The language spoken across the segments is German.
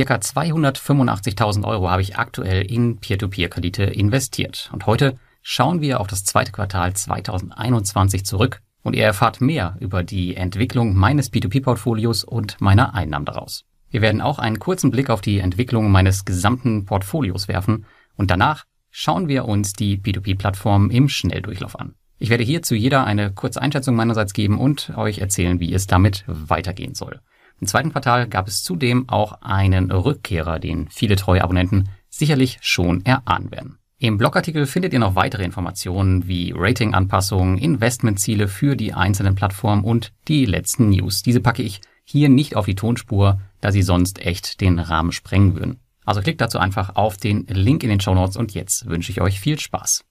Circa 285.000 Euro habe ich aktuell in Peer-to-Peer-Kredite investiert. Und heute schauen wir auf das zweite Quartal 2021 zurück und ihr erfahrt mehr über die Entwicklung meines P2P-Portfolios und meiner Einnahmen daraus. Wir werden auch einen kurzen Blick auf die Entwicklung meines gesamten Portfolios werfen und danach schauen wir uns die P2P-Plattform im Schnelldurchlauf an. Ich werde hier zu jeder eine kurze Einschätzung meinerseits geben und euch erzählen, wie es damit weitergehen soll. Im zweiten Quartal gab es zudem auch einen Rückkehrer, den viele treue Abonnenten sicherlich schon erahnen werden. Im Blogartikel findet ihr noch weitere Informationen wie Ratinganpassungen, Investmentziele für die einzelnen Plattformen und die letzten News. Diese packe ich hier nicht auf die Tonspur, da sie sonst echt den Rahmen sprengen würden. Also klickt dazu einfach auf den Link in den Show Notes und jetzt wünsche ich euch viel Spaß.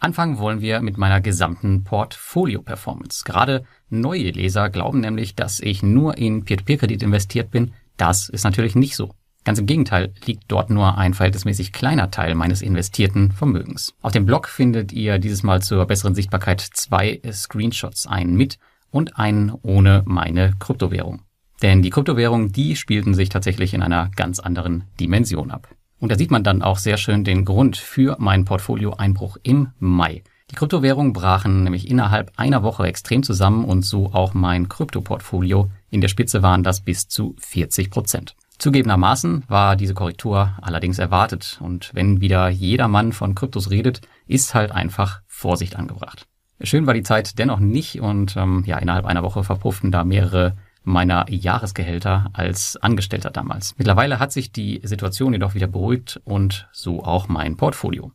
Anfangen wollen wir mit meiner gesamten Portfolio-Performance. Gerade neue Leser glauben nämlich, dass ich nur in Peer-to-Peer-Kredit investiert bin. Das ist natürlich nicht so. Ganz im Gegenteil liegt dort nur ein verhältnismäßig kleiner Teil meines investierten Vermögens. Auf dem Blog findet ihr dieses Mal zur besseren Sichtbarkeit zwei Screenshots, einen mit und einen ohne meine Kryptowährung. Denn die Kryptowährungen, die spielten sich tatsächlich in einer ganz anderen Dimension ab. Und da sieht man dann auch sehr schön den Grund für meinen Portfolio-Einbruch im Mai. Die Kryptowährungen brachen nämlich innerhalb einer Woche extrem zusammen und so auch mein Kryptoportfolio. In der Spitze waren das bis zu 40 Prozent. Zugegebenermaßen war diese Korrektur allerdings erwartet und wenn wieder jeder Mann von Kryptos redet, ist halt einfach Vorsicht angebracht. Schön war die Zeit dennoch nicht und ähm, ja, innerhalb einer Woche verpufften da mehrere meiner Jahresgehälter als Angestellter damals. Mittlerweile hat sich die Situation jedoch wieder beruhigt und so auch mein Portfolio.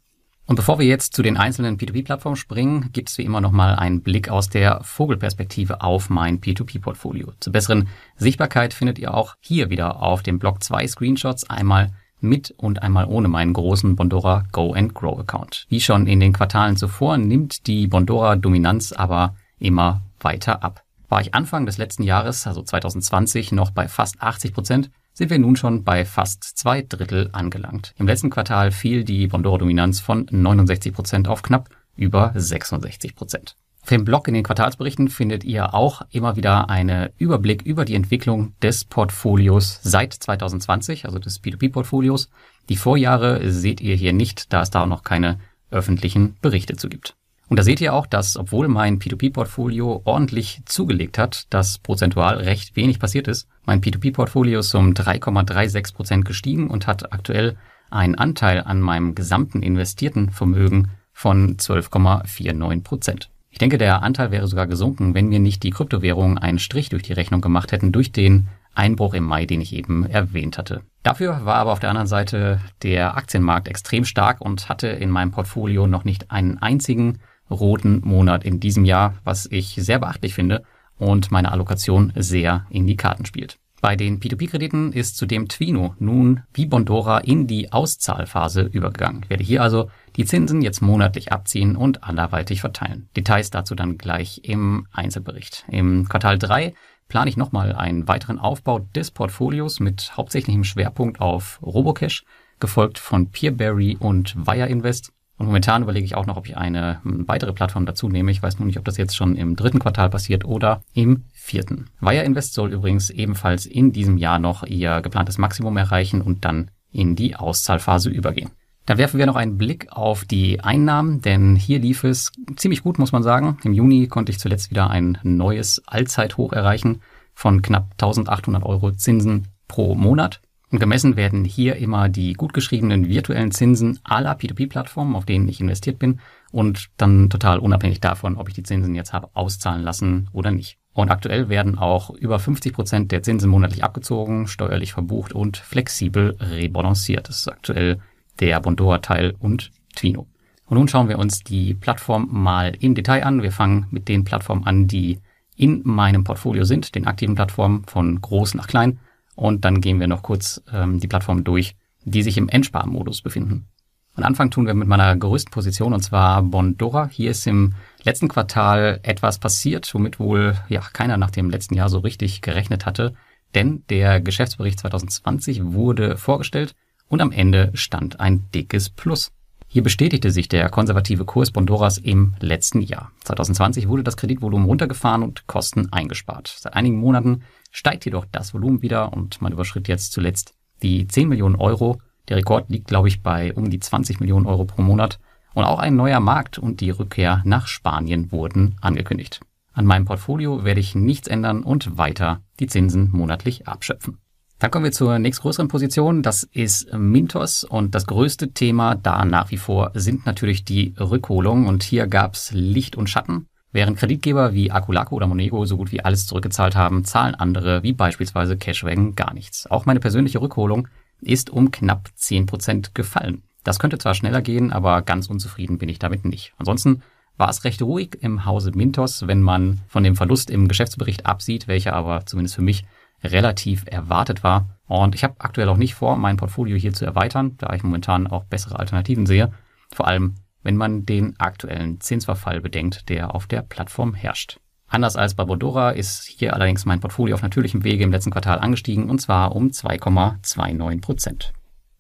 Und bevor wir jetzt zu den einzelnen P2P-Plattformen springen, gibt es wie immer nochmal einen Blick aus der Vogelperspektive auf mein P2P-Portfolio. Zur besseren Sichtbarkeit findet ihr auch hier wieder auf dem Blog zwei Screenshots, einmal mit und einmal ohne meinen großen Bondora Go and Grow Account. Wie schon in den Quartalen zuvor nimmt die Bondora Dominanz aber immer weiter ab. War ich Anfang des letzten Jahres, also 2020, noch bei fast 80 Prozent, sind wir nun schon bei fast zwei Drittel angelangt. Im letzten Quartal fiel die Bondoro-Dominanz von 69 Prozent auf knapp über 66 Prozent. Auf dem Blog in den Quartalsberichten findet ihr auch immer wieder einen Überblick über die Entwicklung des Portfolios seit 2020, also des P2P-Portfolios. Die Vorjahre seht ihr hier nicht, da es da auch noch keine öffentlichen Berichte zu gibt. Und da seht ihr auch, dass obwohl mein P2P-Portfolio ordentlich zugelegt hat, dass prozentual recht wenig passiert ist. Mein P2P-Portfolio ist um 3,36 Prozent gestiegen und hat aktuell einen Anteil an meinem gesamten investierten Vermögen von 12,49 Prozent. Ich denke, der Anteil wäre sogar gesunken, wenn mir nicht die Kryptowährungen einen Strich durch die Rechnung gemacht hätten durch den Einbruch im Mai, den ich eben erwähnt hatte. Dafür war aber auf der anderen Seite der Aktienmarkt extrem stark und hatte in meinem Portfolio noch nicht einen einzigen roten Monat in diesem Jahr, was ich sehr beachtlich finde und meine Allokation sehr in die Karten spielt. Bei den P2P-Krediten ist zudem Twino nun wie Bondora in die Auszahlphase übergegangen. Ich werde hier also die Zinsen jetzt monatlich abziehen und anderweitig verteilen. Details dazu dann gleich im Einzelbericht. Im Quartal 3 plane ich nochmal einen weiteren Aufbau des Portfolios mit hauptsächlichem Schwerpunkt auf Robocash, gefolgt von Peerberry und Wire Invest und momentan überlege ich auch noch, ob ich eine hm, weitere Plattform dazu nehme. Ich weiß nur nicht, ob das jetzt schon im dritten Quartal passiert oder im vierten. Wire Invest soll übrigens ebenfalls in diesem Jahr noch ihr geplantes Maximum erreichen und dann in die Auszahlphase übergehen. Da werfen wir noch einen Blick auf die Einnahmen, denn hier lief es ziemlich gut, muss man sagen. Im Juni konnte ich zuletzt wieder ein neues Allzeithoch erreichen von knapp 1800 Euro Zinsen pro Monat. Und gemessen werden hier immer die gut geschriebenen virtuellen Zinsen aller P2P-Plattformen, auf denen ich investiert bin und dann total unabhängig davon, ob ich die Zinsen jetzt habe auszahlen lassen oder nicht. Und aktuell werden auch über 50 Prozent der Zinsen monatlich abgezogen, steuerlich verbucht und flexibel rebalanciert. Das ist aktuell der Bondora-Teil und Twino. Und nun schauen wir uns die Plattform mal im Detail an. Wir fangen mit den Plattformen an, die in meinem Portfolio sind, den aktiven Plattformen von groß nach klein. Und dann gehen wir noch kurz ähm, die Plattformen durch, die sich im Endsparmodus befinden. Und Anfang tun wir mit meiner größten Position, und zwar Bondora. Hier ist im letzten Quartal etwas passiert, womit wohl ja keiner nach dem letzten Jahr so richtig gerechnet hatte. Denn der Geschäftsbericht 2020 wurde vorgestellt und am Ende stand ein dickes Plus. Hier bestätigte sich der konservative Kurs Bondoras im letzten Jahr. 2020 wurde das Kreditvolumen runtergefahren und Kosten eingespart. Seit einigen Monaten steigt jedoch das Volumen wieder und man überschritt jetzt zuletzt die 10 Millionen Euro. Der Rekord liegt, glaube ich, bei um die 20 Millionen Euro pro Monat. Und auch ein neuer Markt und die Rückkehr nach Spanien wurden angekündigt. An meinem Portfolio werde ich nichts ändern und weiter die Zinsen monatlich abschöpfen. Dann kommen wir zur nächstgrößeren Position. Das ist Mintos und das größte Thema da nach wie vor sind natürlich die Rückholungen und hier gab's Licht und Schatten. Während Kreditgeber wie Akulaco oder Monego so gut wie alles zurückgezahlt haben, zahlen andere wie beispielsweise Cashwagon gar nichts. Auch meine persönliche Rückholung ist um knapp 10% gefallen. Das könnte zwar schneller gehen, aber ganz unzufrieden bin ich damit nicht. Ansonsten war es recht ruhig im Hause Mintos, wenn man von dem Verlust im Geschäftsbericht absieht, welcher aber zumindest für mich relativ erwartet war. Und ich habe aktuell auch nicht vor, mein Portfolio hier zu erweitern, da ich momentan auch bessere Alternativen sehe. Vor allem, wenn man den aktuellen Zinsverfall bedenkt, der auf der Plattform herrscht. Anders als bei Bondora ist hier allerdings mein Portfolio auf natürlichem Wege im letzten Quartal angestiegen und zwar um 2,29 Prozent.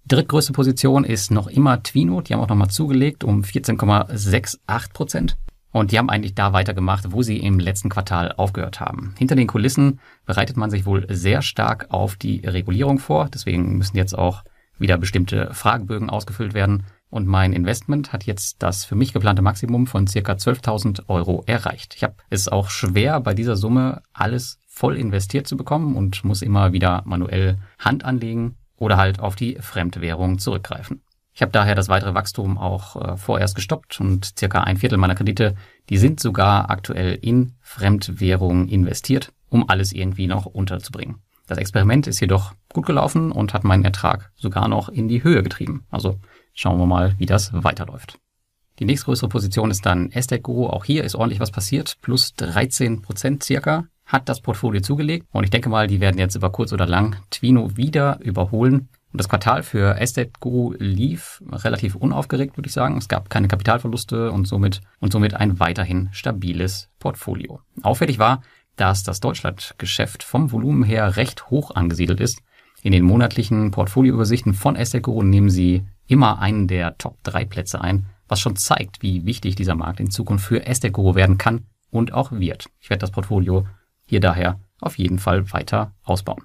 Drittgrößte Position ist noch immer Twino. Die haben auch nochmal zugelegt um 14,68 Prozent. Und die haben eigentlich da weitergemacht, wo sie im letzten Quartal aufgehört haben. Hinter den Kulissen bereitet man sich wohl sehr stark auf die Regulierung vor. Deswegen müssen jetzt auch wieder bestimmte Fragebögen ausgefüllt werden. Und mein Investment hat jetzt das für mich geplante Maximum von circa 12.000 Euro erreicht. Ich habe es auch schwer, bei dieser Summe alles voll investiert zu bekommen und muss immer wieder manuell Hand anlegen oder halt auf die Fremdwährung zurückgreifen. Ich habe daher das weitere Wachstum auch äh, vorerst gestoppt und circa ein Viertel meiner Kredite, die sind sogar aktuell in Fremdwährung investiert, um alles irgendwie noch unterzubringen. Das Experiment ist jedoch gut gelaufen und hat meinen Ertrag sogar noch in die Höhe getrieben. Also schauen wir mal, wie das weiterläuft. Die nächstgrößere Position ist dann Estate Guru. Auch hier ist ordentlich was passiert. Plus 13 Prozent circa hat das Portfolio zugelegt. Und ich denke mal, die werden jetzt über kurz oder lang Twino wieder überholen. Und das Quartal für Estate Guru lief relativ unaufgeregt, würde ich sagen. Es gab keine Kapitalverluste und somit, und somit ein weiterhin stabiles Portfolio. Auffällig war, dass das Deutschlandgeschäft vom Volumen her recht hoch angesiedelt ist. In den monatlichen Portfolioübersichten von Estate Guru nehmen sie immer einen der Top 3 Plätze ein, was schon zeigt, wie wichtig dieser Markt in Zukunft für Estate Guru werden kann und auch wird. Ich werde das Portfolio hier daher auf jeden Fall weiter ausbauen.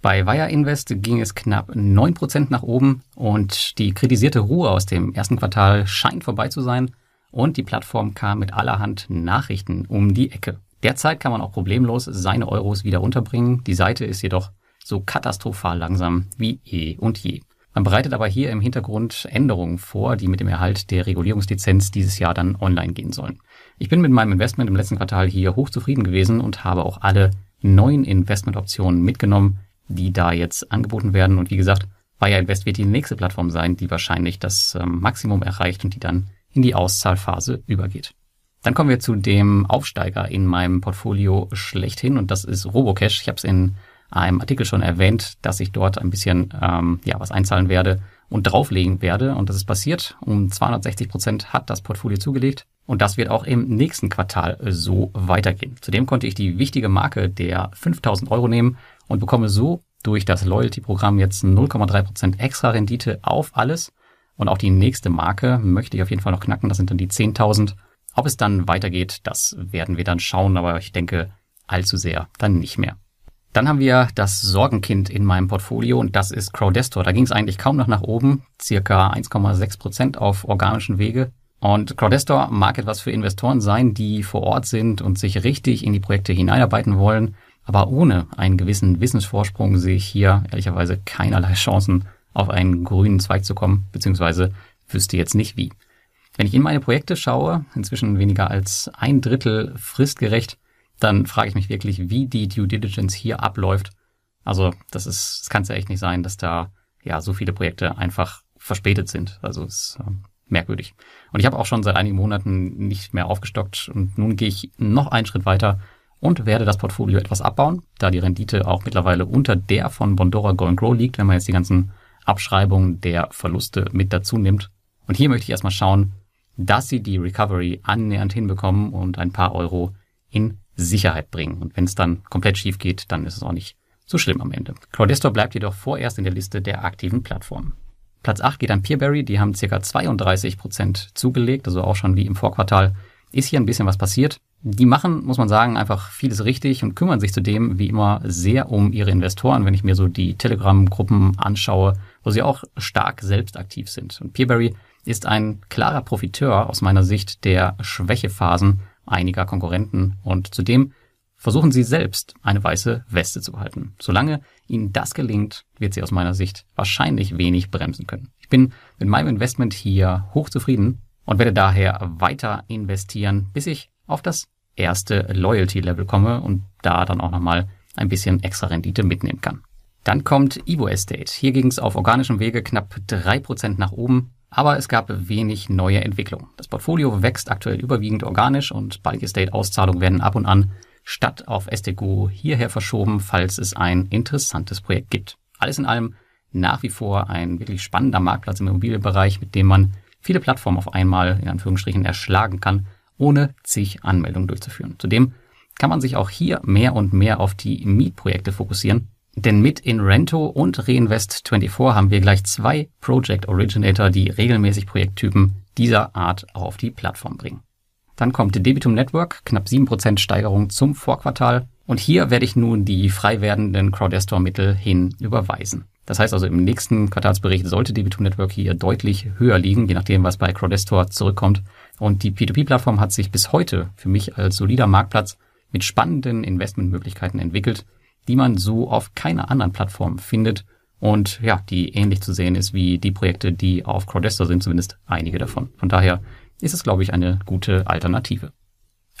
Bei Wire Invest ging es knapp 9% nach oben und die kritisierte Ruhe aus dem ersten Quartal scheint vorbei zu sein und die Plattform kam mit allerhand Nachrichten um die Ecke. Derzeit kann man auch problemlos seine Euros wieder unterbringen. Die Seite ist jedoch so katastrophal langsam wie eh und je. Man bereitet aber hier im Hintergrund Änderungen vor, die mit dem Erhalt der Regulierungslizenz dieses Jahr dann online gehen sollen. Ich bin mit meinem Investment im letzten Quartal hier hochzufrieden gewesen und habe auch alle neuen Investmentoptionen mitgenommen, die da jetzt angeboten werden. Und wie gesagt, Wire Invest wird die nächste Plattform sein, die wahrscheinlich das ähm, Maximum erreicht und die dann in die Auszahlphase übergeht. Dann kommen wir zu dem Aufsteiger in meinem Portfolio schlechthin und das ist Robocash. Ich habe es in einem Artikel schon erwähnt, dass ich dort ein bisschen ähm, ja was einzahlen werde und drauflegen werde und das ist passiert. Um 260 Prozent hat das Portfolio zugelegt und das wird auch im nächsten Quartal so weitergehen. Zudem konnte ich die wichtige Marke der 5000 Euro nehmen und bekomme so durch das Loyalty-Programm jetzt 0,3 Prozent extra Rendite auf alles. Und auch die nächste Marke möchte ich auf jeden Fall noch knacken. Das sind dann die 10.000. Ob es dann weitergeht, das werden wir dann schauen. Aber ich denke allzu sehr dann nicht mehr. Dann haben wir das Sorgenkind in meinem Portfolio und das ist Crowdestor. Da ging es eigentlich kaum noch nach oben, circa 1,6 Prozent auf organischen Wege. Und Crowdestor mag etwas für Investoren sein, die vor Ort sind und sich richtig in die Projekte hineinarbeiten wollen. Aber ohne einen gewissen Wissensvorsprung sehe ich hier ehrlicherweise keinerlei Chancen, auf einen grünen Zweig zu kommen, beziehungsweise wüsste jetzt nicht wie. Wenn ich in meine Projekte schaue, inzwischen weniger als ein Drittel fristgerecht, dann frage ich mich wirklich, wie die Due Diligence hier abläuft. Also das ist, das kann es ja echt nicht sein, dass da ja so viele Projekte einfach verspätet sind. Also es ähm, merkwürdig. Und ich habe auch schon seit einigen Monaten nicht mehr aufgestockt und nun gehe ich noch einen Schritt weiter und werde das Portfolio etwas abbauen, da die Rendite auch mittlerweile unter der von Bondora Go Grow liegt, wenn man jetzt die ganzen Abschreibungen der Verluste mit dazu nimmt. Und hier möchte ich erstmal schauen, dass sie die Recovery annähernd hinbekommen und ein paar Euro in Sicherheit bringen. Und wenn es dann komplett schief geht, dann ist es auch nicht so schlimm am Ende. Crowdestor bleibt jedoch vorerst in der Liste der aktiven Plattformen. Platz 8 geht an Peerberry, die haben ca. 32 Prozent zugelegt, also auch schon wie im Vorquartal ist hier ein bisschen was passiert. Die machen, muss man sagen, einfach vieles richtig und kümmern sich zudem wie immer sehr um ihre Investoren, wenn ich mir so die Telegram-Gruppen anschaue, wo sie auch stark selbst aktiv sind. Und Peerberry ist ein klarer Profiteur aus meiner Sicht der Schwächephasen einiger Konkurrenten und zudem versuchen sie selbst eine weiße Weste zu behalten. Solange ihnen das gelingt, wird sie aus meiner Sicht wahrscheinlich wenig bremsen können. Ich bin mit meinem Investment hier hochzufrieden und werde daher weiter investieren, bis ich auf das erste Loyalty-Level komme und da dann auch nochmal ein bisschen extra Rendite mitnehmen kann. Dann kommt Evo Estate. Hier ging es auf organischem Wege knapp drei Prozent nach oben, aber es gab wenig neue Entwicklung. Das Portfolio wächst aktuell überwiegend organisch und Bulk Estate Auszahlungen werden ab und an statt auf STGO hierher verschoben, falls es ein interessantes Projekt gibt. Alles in allem nach wie vor ein wirklich spannender Marktplatz im Immobilienbereich, mit dem man viele Plattformen auf einmal in Anführungsstrichen erschlagen kann ohne zig Anmeldungen durchzuführen. Zudem kann man sich auch hier mehr und mehr auf die Mietprojekte fokussieren, denn mit Inrento und Reinvest24 haben wir gleich zwei Project Originator, die regelmäßig Projekttypen dieser Art auf die Plattform bringen. Dann kommt Debitum Network, knapp 7% Steigerung zum Vorquartal. Und hier werde ich nun die frei werdenden Crowdestor-Mittel hin überweisen. Das heißt also, im nächsten Quartalsbericht sollte Debitum Network hier deutlich höher liegen, je nachdem, was bei Crowdestor zurückkommt. Und die P2P-Plattform hat sich bis heute für mich als solider Marktplatz mit spannenden Investmentmöglichkeiten entwickelt, die man so auf keiner anderen Plattform findet und ja, die ähnlich zu sehen ist wie die Projekte, die auf Crowdestor sind, zumindest einige davon. Von daher ist es, glaube ich, eine gute Alternative.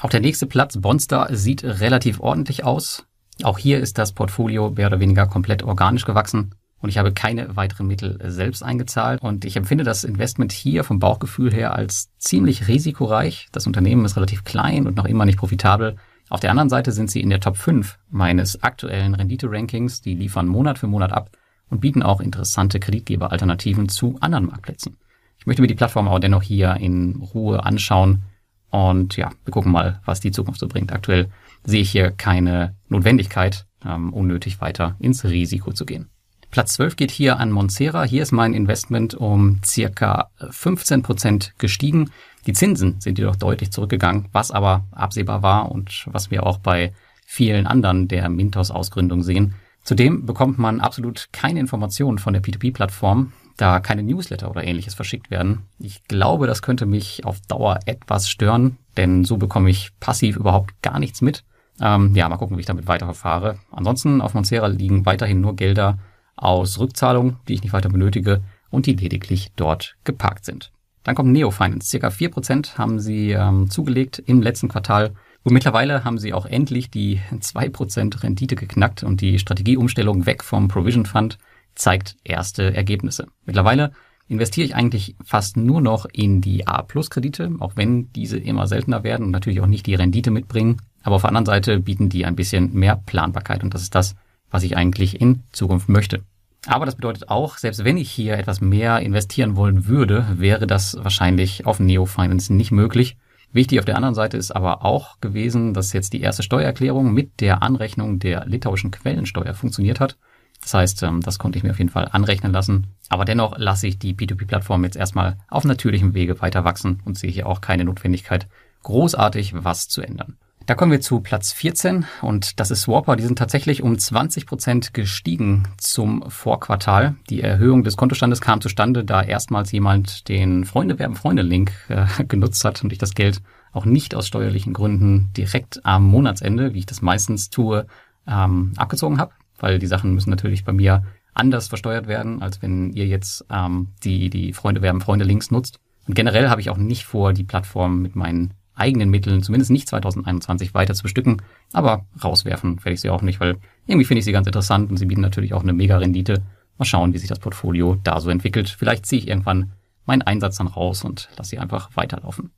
Auch der nächste Platz, Bonstar, sieht relativ ordentlich aus. Auch hier ist das Portfolio mehr oder weniger komplett organisch gewachsen und ich habe keine weiteren Mittel selbst eingezahlt. Und ich empfinde das Investment hier vom Bauchgefühl her als ziemlich risikoreich. Das Unternehmen ist relativ klein und noch immer nicht profitabel. Auf der anderen Seite sind sie in der Top 5 meines aktuellen Rendite-Rankings. Die liefern Monat für Monat ab und bieten auch interessante Kreditgeberalternativen zu anderen Marktplätzen. Ich möchte mir die Plattform aber dennoch hier in Ruhe anschauen und ja, wir gucken mal, was die Zukunft so bringt. Aktuell sehe ich hier keine Notwendigkeit, ähm, unnötig weiter ins Risiko zu gehen. Platz 12 geht hier an Monsera. Hier ist mein Investment um circa 15 Prozent gestiegen. Die Zinsen sind jedoch deutlich zurückgegangen, was aber absehbar war und was wir auch bei vielen anderen der Mintos-Ausgründung sehen. Zudem bekommt man absolut keine Informationen von der P2P-Plattform, da keine Newsletter oder ähnliches verschickt werden. Ich glaube, das könnte mich auf Dauer etwas stören, denn so bekomme ich passiv überhaupt gar nichts mit. Ähm, ja, mal gucken, wie ich damit weiterverfahre. Ansonsten auf Monsera liegen weiterhin nur Gelder aus Rückzahlungen, die ich nicht weiter benötige und die lediglich dort geparkt sind. Dann kommt Neo Finance. Circa 4% haben sie ähm, zugelegt im letzten Quartal. Und mittlerweile haben sie auch endlich die 2% Rendite geknackt und die Strategieumstellung weg vom Provision Fund zeigt erste Ergebnisse. Mittlerweile investiere ich eigentlich fast nur noch in die A-Plus-Kredite, auch wenn diese immer seltener werden und natürlich auch nicht die Rendite mitbringen. Aber auf der anderen Seite bieten die ein bisschen mehr Planbarkeit und das ist das, was ich eigentlich in Zukunft möchte. Aber das bedeutet auch, selbst wenn ich hier etwas mehr investieren wollen würde, wäre das wahrscheinlich auf Neo Finance nicht möglich. Wichtig auf der anderen Seite ist aber auch gewesen, dass jetzt die erste Steuererklärung mit der Anrechnung der litauischen Quellensteuer funktioniert hat. Das heißt, ähm, das konnte ich mir auf jeden Fall anrechnen lassen. Aber dennoch lasse ich die P2P-Plattform jetzt erstmal auf natürlichem Wege weiter wachsen und sehe hier auch keine Notwendigkeit, großartig was zu ändern. Da kommen wir zu Platz 14 und das ist Swapper. Die sind tatsächlich um 20 Prozent gestiegen zum Vorquartal. Die Erhöhung des Kontostandes kam zustande, da erstmals jemand den Freunde werben Freunde Link äh, genutzt hat und ich das Geld auch nicht aus steuerlichen Gründen direkt am Monatsende, wie ich das meistens tue, ähm, abgezogen habe, weil die Sachen müssen natürlich bei mir anders versteuert werden, als wenn ihr jetzt ähm, die, die Freunde werben Freunde Links nutzt. Und generell habe ich auch nicht vor, die Plattform mit meinen eigenen Mitteln, zumindest nicht 2021, weiter zu bestücken. Aber rauswerfen werde ich sie auch nicht, weil irgendwie finde ich sie ganz interessant und sie bieten natürlich auch eine mega Rendite. Mal schauen, wie sich das Portfolio da so entwickelt. Vielleicht ziehe ich irgendwann meinen Einsatz dann raus und lasse sie einfach weiterlaufen.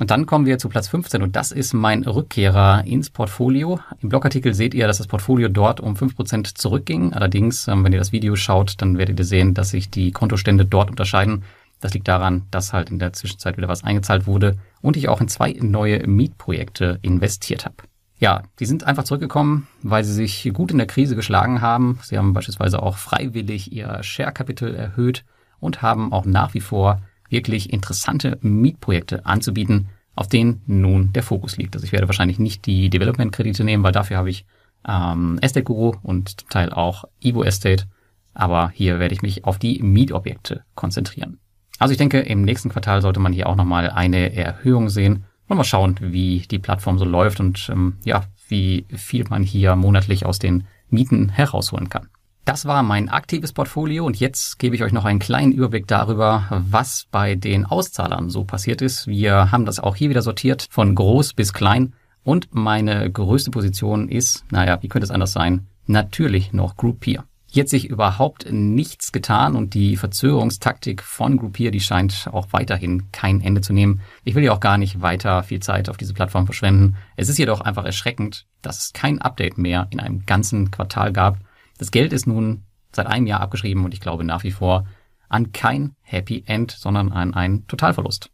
Und dann kommen wir zu Platz 15 und das ist mein Rückkehrer ins Portfolio. Im Blogartikel seht ihr, dass das Portfolio dort um 5% zurückging. Allerdings, ähm, wenn ihr das Video schaut, dann werdet ihr sehen, dass sich die Kontostände dort unterscheiden. Das liegt daran, dass halt in der Zwischenzeit wieder was eingezahlt wurde und ich auch in zwei neue Mietprojekte investiert habe. Ja, die sind einfach zurückgekommen, weil sie sich gut in der Krise geschlagen haben. Sie haben beispielsweise auch freiwillig ihr Share Capital erhöht und haben auch nach wie vor wirklich interessante Mietprojekte anzubieten. auf denen nun der Fokus liegt. Also ich werde wahrscheinlich nicht die Development-Kredite nehmen, weil dafür habe ich ähm, Estate Guru und Teil auch Evo Estate. Aber hier werde ich mich auf die Mietobjekte konzentrieren. Also ich denke, im nächsten Quartal sollte man hier auch nochmal eine Erhöhung sehen und mal schauen, wie die Plattform so läuft und ähm, ja, wie viel man hier monatlich aus den Mieten herausholen kann. Das war mein aktives Portfolio und jetzt gebe ich euch noch einen kleinen Überblick darüber, was bei den Auszahlern so passiert ist. Wir haben das auch hier wieder sortiert von groß bis klein und meine größte Position ist, naja, wie könnte es anders sein? Natürlich noch Groupier. Hier hat sich überhaupt nichts getan und die Verzögerungstaktik von Groupier, die scheint auch weiterhin kein Ende zu nehmen. Ich will ja auch gar nicht weiter viel Zeit auf diese Plattform verschwenden. Es ist jedoch einfach erschreckend, dass es kein Update mehr in einem ganzen Quartal gab das Geld ist nun seit einem Jahr abgeschrieben und ich glaube nach wie vor an kein Happy End, sondern an einen Totalverlust.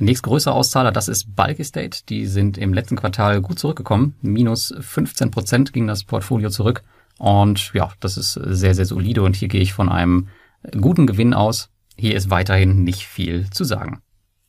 Der nächstgrößere Auszahler, das ist Bulk Estate. Die sind im letzten Quartal gut zurückgekommen. Minus 15 Prozent ging das Portfolio zurück. Und ja, das ist sehr, sehr solide und hier gehe ich von einem guten Gewinn aus. Hier ist weiterhin nicht viel zu sagen.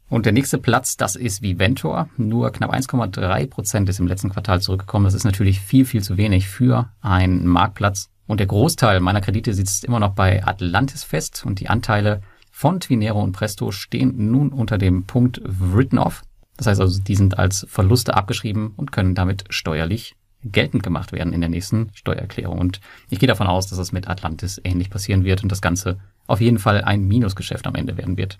Und der nächste Platz, das ist Viventor. Nur knapp 1,3 Prozent ist im letzten Quartal zurückgekommen. Das ist natürlich viel, viel zu wenig für einen Marktplatz. Und der Großteil meiner Kredite sitzt immer noch bei Atlantis fest und die Anteile von Twinero und Presto stehen nun unter dem Punkt Written Off. Das heißt also, die sind als Verluste abgeschrieben und können damit steuerlich geltend gemacht werden in der nächsten Steuererklärung. Und ich gehe davon aus, dass es mit Atlantis ähnlich passieren wird und das Ganze auf jeden Fall ein Minusgeschäft am Ende werden wird.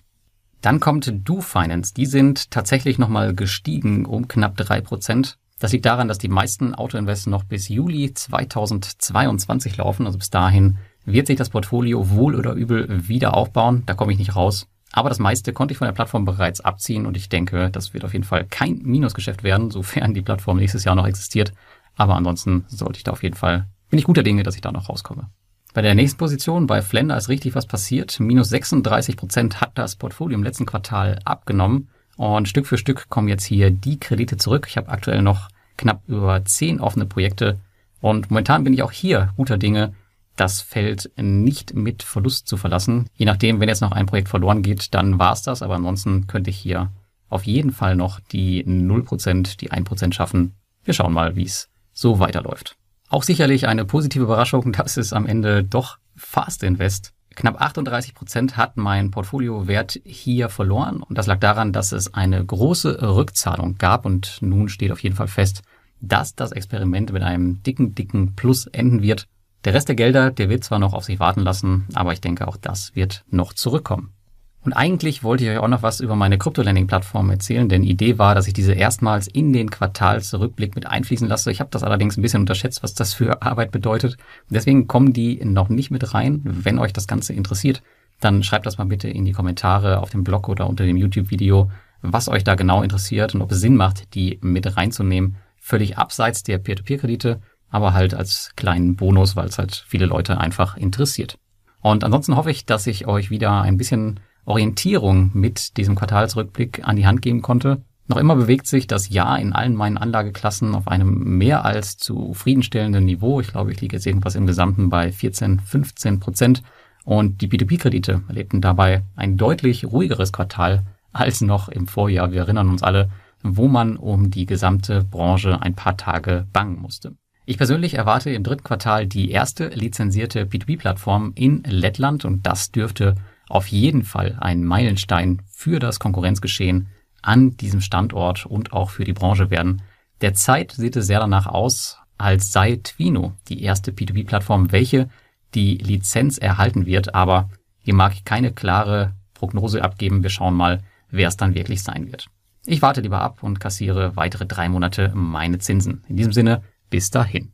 Dann kommt Do Finance. Die sind tatsächlich nochmal gestiegen um knapp drei Prozent das liegt daran, dass die meisten Autoinvests noch bis Juli 2022 laufen. Also bis dahin wird sich das Portfolio wohl oder übel wieder aufbauen. Da komme ich nicht raus. Aber das meiste konnte ich von der Plattform bereits abziehen und ich denke, das wird auf jeden Fall kein Minusgeschäft werden, sofern die Plattform nächstes Jahr noch existiert. Aber ansonsten sollte ich da auf jeden Fall, bin ich guter Dinge, dass ich da noch rauskomme. Bei der nächsten Position bei Flender ist richtig was passiert. Minus 36 Prozent hat das Portfolio im letzten Quartal abgenommen. Und Stück für Stück kommen jetzt hier die Kredite zurück. Ich habe aktuell noch knapp über zehn offene Projekte und momentan bin ich auch hier guter Dinge, das Feld nicht mit Verlust zu verlassen. Je nachdem, wenn jetzt noch ein Projekt verloren geht, dann war's das, aber ansonsten könnte ich hier auf jeden Fall noch die 0%, die 1% schaffen. Wir schauen mal, wie es so weiterläuft. Auch sicherlich eine positive Überraschung, dass es am Ende doch Fast Invest Knapp 38 Prozent hat mein Portfoliowert hier verloren und das lag daran, dass es eine große Rückzahlung gab und nun steht auf jeden Fall fest, dass das Experiment mit einem dicken, dicken Plus enden wird. Der Rest der Gelder, der wird zwar noch auf sich warten lassen, aber ich denke auch das wird noch zurückkommen. Und eigentlich wollte ich euch auch noch was über meine Krypto-Landing-Plattform erzählen, denn die Idee war, dass ich diese erstmals in den Quartalsrückblick mit einfließen lasse. Ich habe das allerdings ein bisschen unterschätzt, was das für Arbeit bedeutet. Deswegen kommen die noch nicht mit rein. Wenn euch das Ganze interessiert, dann schreibt das mal bitte in die Kommentare auf dem Blog oder unter dem YouTube-Video, was euch da genau interessiert und ob es Sinn macht, die mit reinzunehmen. Völlig abseits der Peer-to-Peer-Kredite, aber halt als kleinen Bonus, weil es halt viele Leute einfach interessiert. Und ansonsten hoffe ich, dass ich euch wieder ein bisschen Orientierung mit diesem Quartalsrückblick an die Hand geben konnte. Noch immer bewegt sich das Jahr in allen meinen Anlageklassen auf einem mehr als zufriedenstellenden Niveau. Ich glaube, ich liege jetzt irgendwas im Gesamten bei 14, 15 Prozent. Und die P2P-Kredite erlebten dabei ein deutlich ruhigeres Quartal als noch im Vorjahr. Wir erinnern uns alle, wo man um die gesamte Branche ein paar Tage bangen musste. Ich persönlich erwarte im dritten Quartal die erste lizenzierte P2P-Plattform in Lettland und das dürfte auf jeden Fall ein Meilenstein für das Konkurrenzgeschehen an diesem Standort und auch für die Branche werden. Derzeit sieht es sehr danach aus, als sei Twino die erste P2P-Plattform, welche die Lizenz erhalten wird, aber hier mag ich keine klare Prognose abgeben. Wir schauen mal, wer es dann wirklich sein wird. Ich warte lieber ab und kassiere weitere drei Monate meine Zinsen. In diesem Sinne, bis dahin.